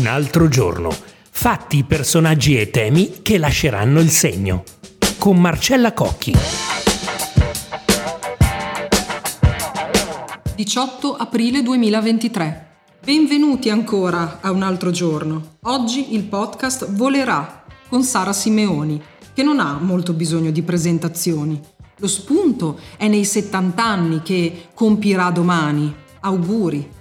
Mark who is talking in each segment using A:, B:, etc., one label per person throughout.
A: Un altro giorno. Fatti, personaggi e temi che lasceranno il segno. Con Marcella Cocchi.
B: 18 aprile 2023. Benvenuti ancora a un altro giorno. Oggi il podcast volerà con Sara Simeoni, che non ha molto bisogno di presentazioni. Lo spunto è nei 70 anni che compirà domani. Auguri.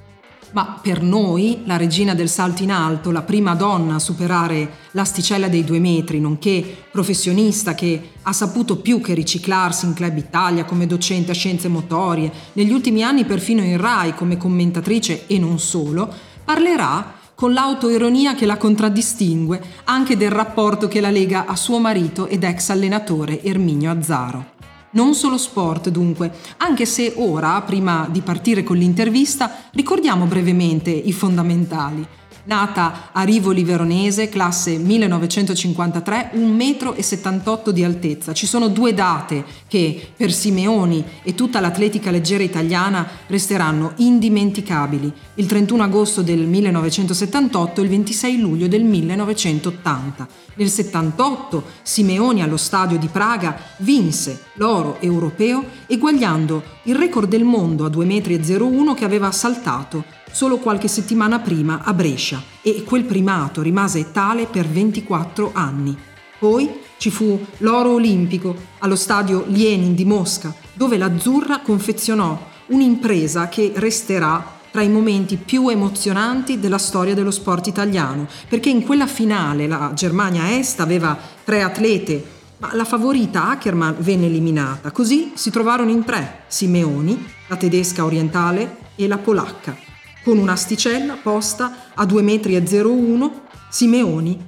B: Ma per noi, la regina del salto in alto, la prima donna a superare l'asticella dei due metri, nonché professionista che ha saputo più che riciclarsi in Club Italia come docente a scienze motorie, negli ultimi anni perfino in RAI come commentatrice e non solo, parlerà con l'autoironia che la contraddistingue anche del rapporto che la lega a suo marito ed ex allenatore Erminio Azzaro. Non solo sport dunque, anche se ora, prima di partire con l'intervista, ricordiamo brevemente i fondamentali. Nata a Rivoli Veronese, classe 1953, 1,78 m di altezza. Ci sono due date che per Simeoni e tutta l'atletica leggera italiana resteranno indimenticabili. Il 31 agosto del 1978 e il 26 luglio del 1980. Nel 78 Simeoni allo stadio di Praga vinse l'oro europeo eguagliando il record del mondo a 2,01 m che aveva saltato solo qualche settimana prima a Brescia e quel primato rimase tale per 24 anni. Poi ci fu l'oro olimpico allo stadio Lenin di Mosca, dove l'azzurra confezionò un'impresa che resterà tra i momenti più emozionanti della storia dello sport italiano, perché in quella finale la Germania Est aveva tre atlete, ma la favorita Ackermann venne eliminata. Così si trovarono in tre, Simeoni, la tedesca orientale e la polacca con un'asticella posta a 2,01 m, Simeoni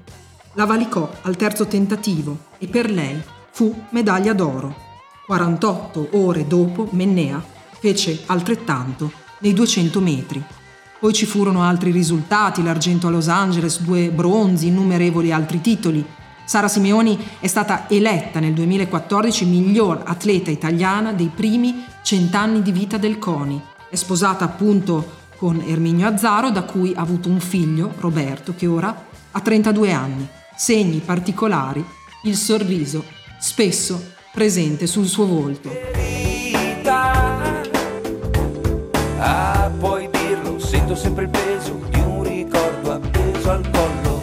B: la valicò al terzo tentativo e per lei fu medaglia d'oro. 48 ore dopo Mennea fece altrettanto nei 200 metri. Poi ci furono altri risultati, l'argento a Los Angeles, due bronzi, innumerevoli altri titoli. Sara Simeoni è stata eletta nel 2014 miglior atleta italiana dei primi cent'anni di vita del CONI. È sposata appunto con Erminio Azzaro, da cui ha avuto un figlio, Roberto, che ora ha 32 anni. Segni particolari, il sorriso, spesso presente sul suo volto.
C: Ah, puoi dirlo, sento sempre il peso di un ricordo appeso al collo.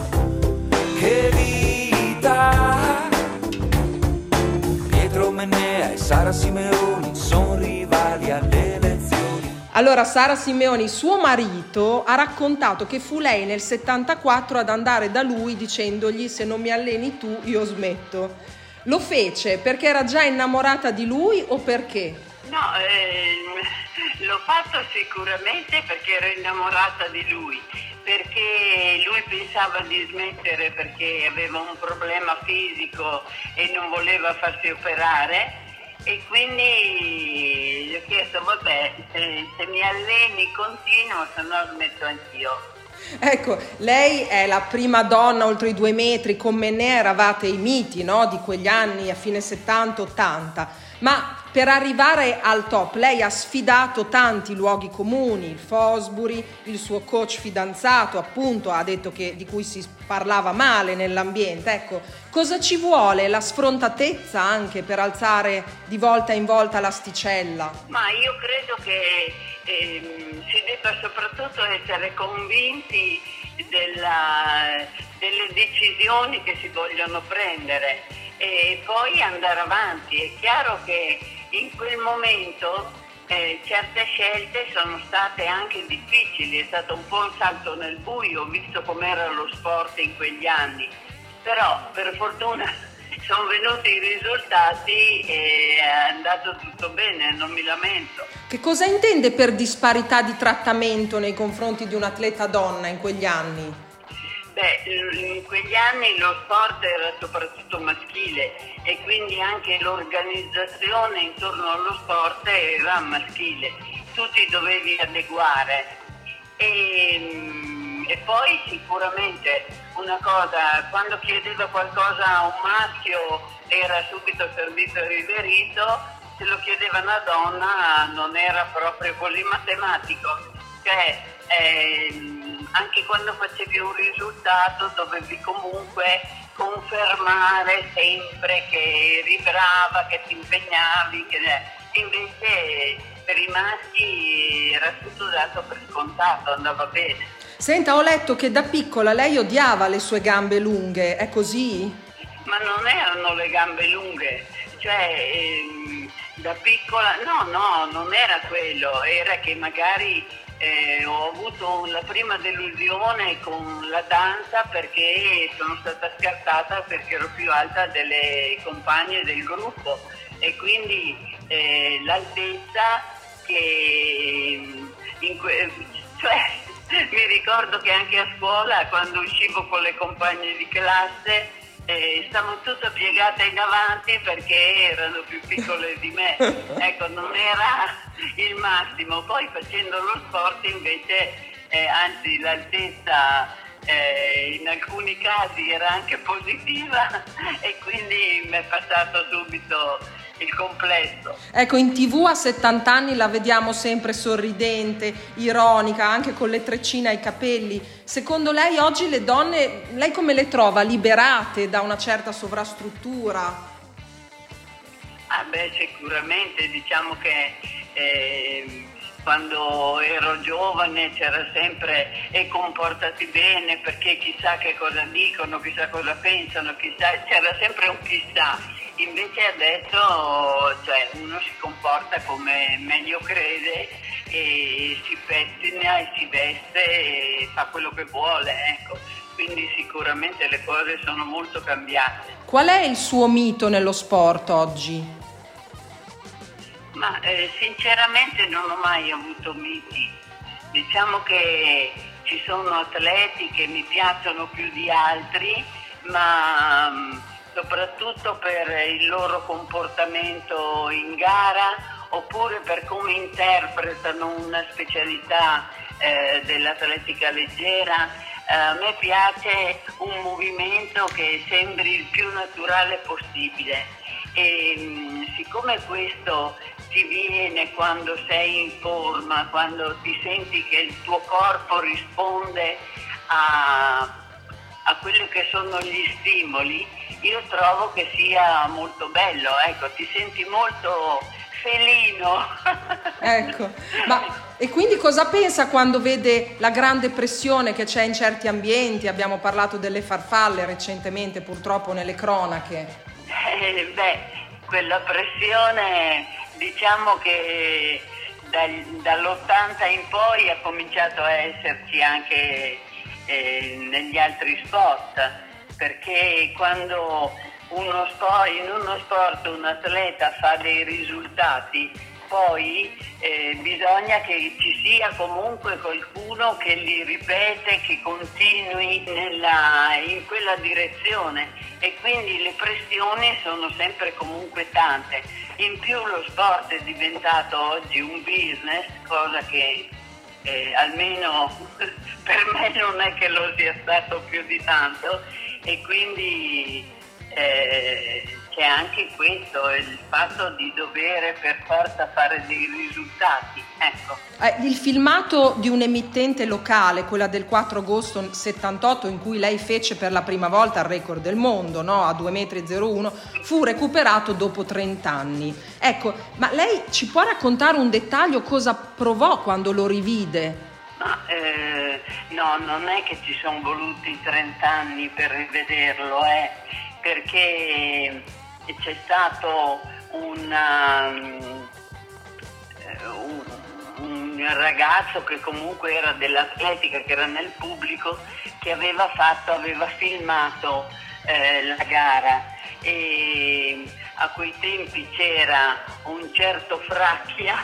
C: Che vita! Pietro Mennea e Sara Simeoni
B: allora Sara Simeoni, suo marito, ha raccontato che fu lei nel 74 ad andare da lui dicendogli se non mi alleni tu io smetto. Lo fece perché era già innamorata di lui o perché?
D: No, eh, l'ho fatto sicuramente perché ero innamorata di lui, perché lui pensava di smettere perché aveva un problema fisico e non voleva farsi operare e quindi gli ho chiesto vabbè se, se mi alleni continuo se no smetto anch'io
B: Ecco, lei è la prima donna oltre i due metri, con Mennea eravate i miti no? di quegli anni a fine 70-80, ma per arrivare al top lei ha sfidato tanti luoghi comuni, il Fosbury, il suo coach fidanzato appunto ha detto che di cui si parlava male nell'ambiente. Ecco, cosa ci vuole? La sfrontatezza anche per alzare di volta in volta l'asticella?
D: Ma io credo che ehm, si debba soprattutto essere convinti della, delle decisioni che si vogliono prendere e poi andare avanti. È chiaro che in quel momento eh, certe scelte sono state anche difficili, è stato un po' un salto nel buio, visto com'era lo sport in quegli anni, però per fortuna sono venuti i risultati e è andato tutto bene, non mi lamento.
B: Che cosa intende per disparità di trattamento nei confronti di un atleta donna in quegli anni?
D: Beh, in quegli anni lo sport era soprattutto maschile e quindi anche l'organizzazione intorno allo sport era maschile, tu ti dovevi adeguare. E, e poi sicuramente una cosa, quando chiedeva qualcosa a un maschio era subito servito e riverito, se lo chiedeva una donna non era proprio così matematico. Cioè, eh, anche quando facevi un risultato dovevi comunque confermare sempre che eri brava, che ti impegnavi, che invece per i maschi era tutto dato per scontato, andava bene.
B: Senta, ho letto che da piccola lei odiava le sue gambe lunghe, è così?
D: Ma non erano le gambe lunghe, cioè ehm, da piccola, no, no, non era quello, era che magari eh, ho avuto la prima delusione con la danza perché sono stata scartata perché ero più alta delle compagne del gruppo e quindi eh, l'altezza che que- cioè, mi ricordo che anche a scuola quando uscivo con le compagne di classe eh, stavo tutta piegata in avanti perché erano più piccole di me. Ecco, non era il massimo. Poi facendo lo sport invece, eh, anzi l'altezza eh, in alcuni casi era anche positiva e quindi mi è passato subito il complesso.
B: Ecco, in tv a 70 anni la vediamo sempre sorridente, ironica, anche con le treccine ai capelli. Secondo lei oggi le donne, lei come le trova? Liberate da una certa sovrastruttura?
D: Ah beh, sicuramente, diciamo che eh, quando ero giovane c'era sempre e comportati bene perché chissà che cosa dicono, chissà cosa pensano, chissà, c'era sempre un chissà Invece adesso cioè, uno si comporta come meglio crede e si pettina e si veste e fa quello che vuole, ecco. Quindi sicuramente le cose sono molto cambiate.
B: Qual è il suo mito nello sport oggi?
D: Ma eh, sinceramente non ho mai avuto miti. Diciamo che ci sono atleti che mi piacciono più di altri, ma soprattutto per il loro comportamento in gara oppure per come interpretano una specialità eh, dell'atletica leggera. Eh, a me piace un movimento che sembri il più naturale possibile e mm, siccome questo ti viene quando sei in forma, quando ti senti che il tuo corpo risponde a, a quelli che sono gli stimoli, io trovo che sia molto bello, ecco, ti senti molto felino.
B: ecco, ma e quindi cosa pensa quando vede la grande pressione che c'è in certi ambienti? Abbiamo parlato delle farfalle recentemente, purtroppo nelle cronache.
D: Eh, beh, quella pressione diciamo che dal, dall'80 in poi ha cominciato a esserci anche eh, negli altri sport perché quando uno sport, in uno sport un atleta fa dei risultati, poi eh, bisogna che ci sia comunque qualcuno che li ripete, che continui nella, in quella direzione e quindi le pressioni sono sempre comunque tante. In più lo sport è diventato oggi un business, cosa che eh, almeno per me non è che lo sia stato più di tanto e quindi eh, c'è anche questo, il fatto di dover per forza fare dei risultati. Ecco.
B: Eh, il filmato di un emittente locale, quella del 4 agosto 78, in cui lei fece per la prima volta il record del mondo, no? a 2,01 m, fu recuperato dopo 30 anni. Ecco, ma lei ci può raccontare un dettaglio cosa provò quando lo rivide?
D: Ma, eh, no, non è che ci sono voluti 30 anni per rivederlo, eh, perché c'è stato una, um, un, un, ragazzo che comunque era dell'atletica, che era nel pubblico, che aveva fatto, aveva filmato eh, la gara. E a quei tempi c'era un certo Fracchia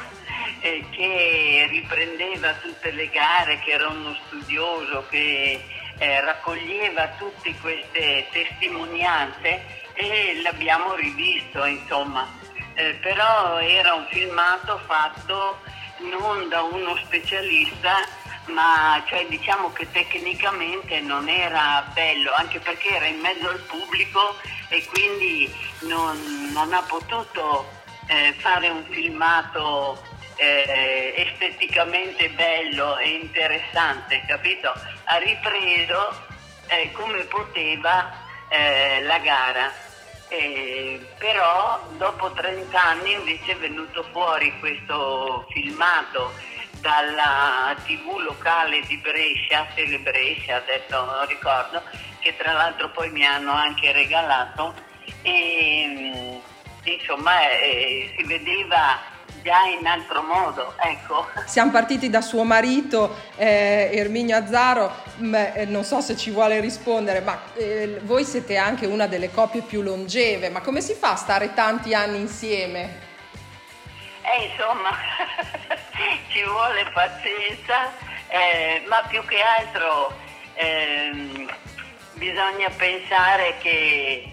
D: eh, che riprendeva tutte le gare, che era uno studioso, che eh, raccoglieva tutte queste testimonianze e l'abbiamo rivisto, insomma. Eh, però era un filmato fatto non da uno specialista, ma cioè, diciamo che tecnicamente non era bello, anche perché era in mezzo al pubblico e quindi non, non ha potuto eh, fare un filmato eh, esteticamente bello e interessante, capito? Ha ripreso eh, come poteva eh, la gara. Eh, però dopo 30 anni invece è venuto fuori questo filmato dalla tv locale di Brescia, Tele Brescia, adesso non ricordo, che tra l'altro poi mi hanno anche regalato. E mm, insomma eh, si vedeva già in altro modo, ecco.
B: Siamo partiti da suo marito eh, Erminio Azzaro, mh, eh, non so se ci vuole rispondere, ma eh, voi siete anche una delle coppie più longeve, ma come si fa a stare tanti anni insieme?
D: Eh, insomma, ci vuole pazienza, eh, ma più che altro ehm, bisogna pensare che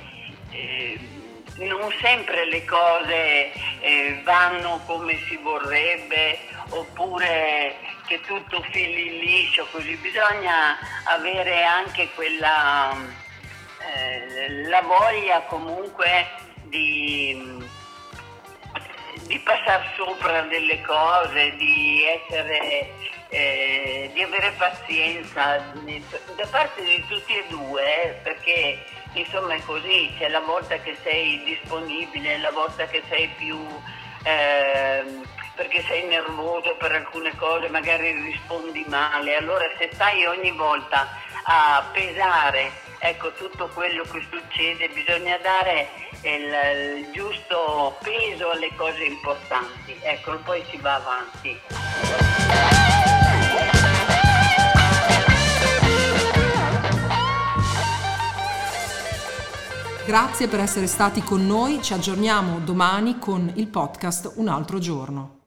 D: eh, non sempre le cose eh, vanno come si vorrebbe oppure che tutto fili liscio così bisogna avere anche quella eh, la voglia comunque di, di passare sopra delle cose di essere eh, di avere pazienza da parte di tutti e due perché insomma è così, c'è la volta che sei disponibile, la volta che sei più eh, perché sei nervoso per alcune cose, magari rispondi male, allora se stai ogni volta a pesare ecco, tutto quello che succede, bisogna dare il, il giusto peso alle cose importanti, ecco, poi si va avanti.
B: Grazie per essere stati con noi, ci aggiorniamo domani con il podcast Un altro giorno.